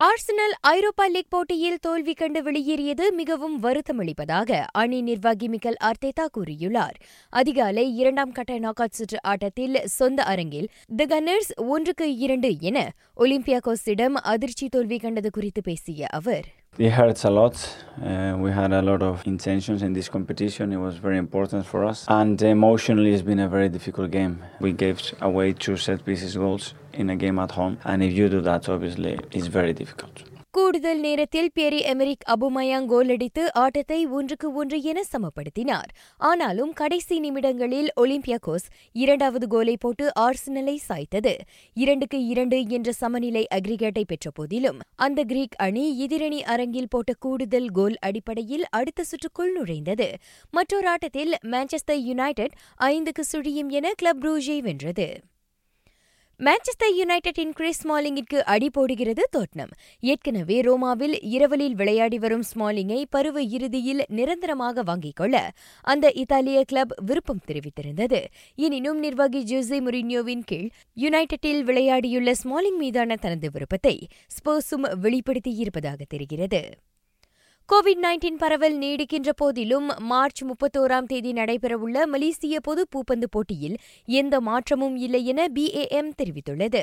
Arsenal ஐரோப்பா league போட்டியில் தோல்வி கண்டு வெளியேறியது மிகவும் வருத்தமளிப்பதாக அணி நிர்வாகி மிக்கல் அர்த்தேதா கூறியுள்ளார் அதிகாலை இரண்டாம் கட்ட நாக் அவுட் சுற்று ஆட்டத்தில் சொந்த அரங்கில் தி கன்னர்ஸ் ஒன்றுக்கு இரண்டு என ஒலிம்பியாகோஸிடம் அதிர்ச்சி தோல்வி கண்டது குறித்து பேசிய அவர் It hurts a lot. Uh, we had a lot of intentions in this competition. It was very important for us. And emotionally, it's been a very difficult game. We gave away two set pieces goals in a game at home. And if you do that, obviously, it's very difficult. கூடுதல் நேரத்தில் பேரி எமெரிக் அபுமயாங் கோல் அடித்து ஆட்டத்தை ஒன்றுக்கு ஒன்று என சமப்படுத்தினார் ஆனாலும் கடைசி நிமிடங்களில் ஒலிம்பியாகோஸ் இரண்டாவது கோலை போட்டு ஆர்சனலை சாய்த்தது இரண்டுக்கு இரண்டு என்ற சமநிலை அக்ரிகேட்டை பெற்ற போதிலும் அந்த கிரீக் அணி எதிரணி அரங்கில் போட்ட கூடுதல் கோல் அடிப்படையில் அடுத்த சுற்றுக்குள் நுழைந்தது மற்றொரு ஆட்டத்தில் மான்செஸ்டர் யுனைடெட் ஐந்துக்கு சுழியும் என கிளப் ரூஜை வென்றது மான்செஸ்டர் யுனைடெட்டின் கிறிஸ் ஸ்மாலிங்கிற்கு அடி போடுகிறது தோட்னம் ஏற்கனவே ரோமாவில் இரவலில் விளையாடி வரும் ஸ்மாலிங்கை பருவ இறுதியில் நிரந்தரமாக வாங்கிக் கொள்ள அந்த இத்தாலிய கிளப் விருப்பம் தெரிவித்திருந்தது. எனினும் நிர்வாகி ஜூசே முரினியோவின் கீழ் யுனைடெட்டில் விளையாடியுள்ள ஸ்மாலிங் மீதான தனது விருப்பத்தை ஸ்போர்ஸும் வெளிப்படுத்தியிருப்பதாக தெரிகிறது. கோவிட் நைன்டீன் பரவல் நீடிக்கின்ற போதிலும் மார்ச் முப்பத்தோராம் தேதி நடைபெறவுள்ள மலேசிய பொது பூப்பந்து போட்டியில் எந்த மாற்றமும் இல்லை என பிஏஎம் தெரிவித்துள்ளது.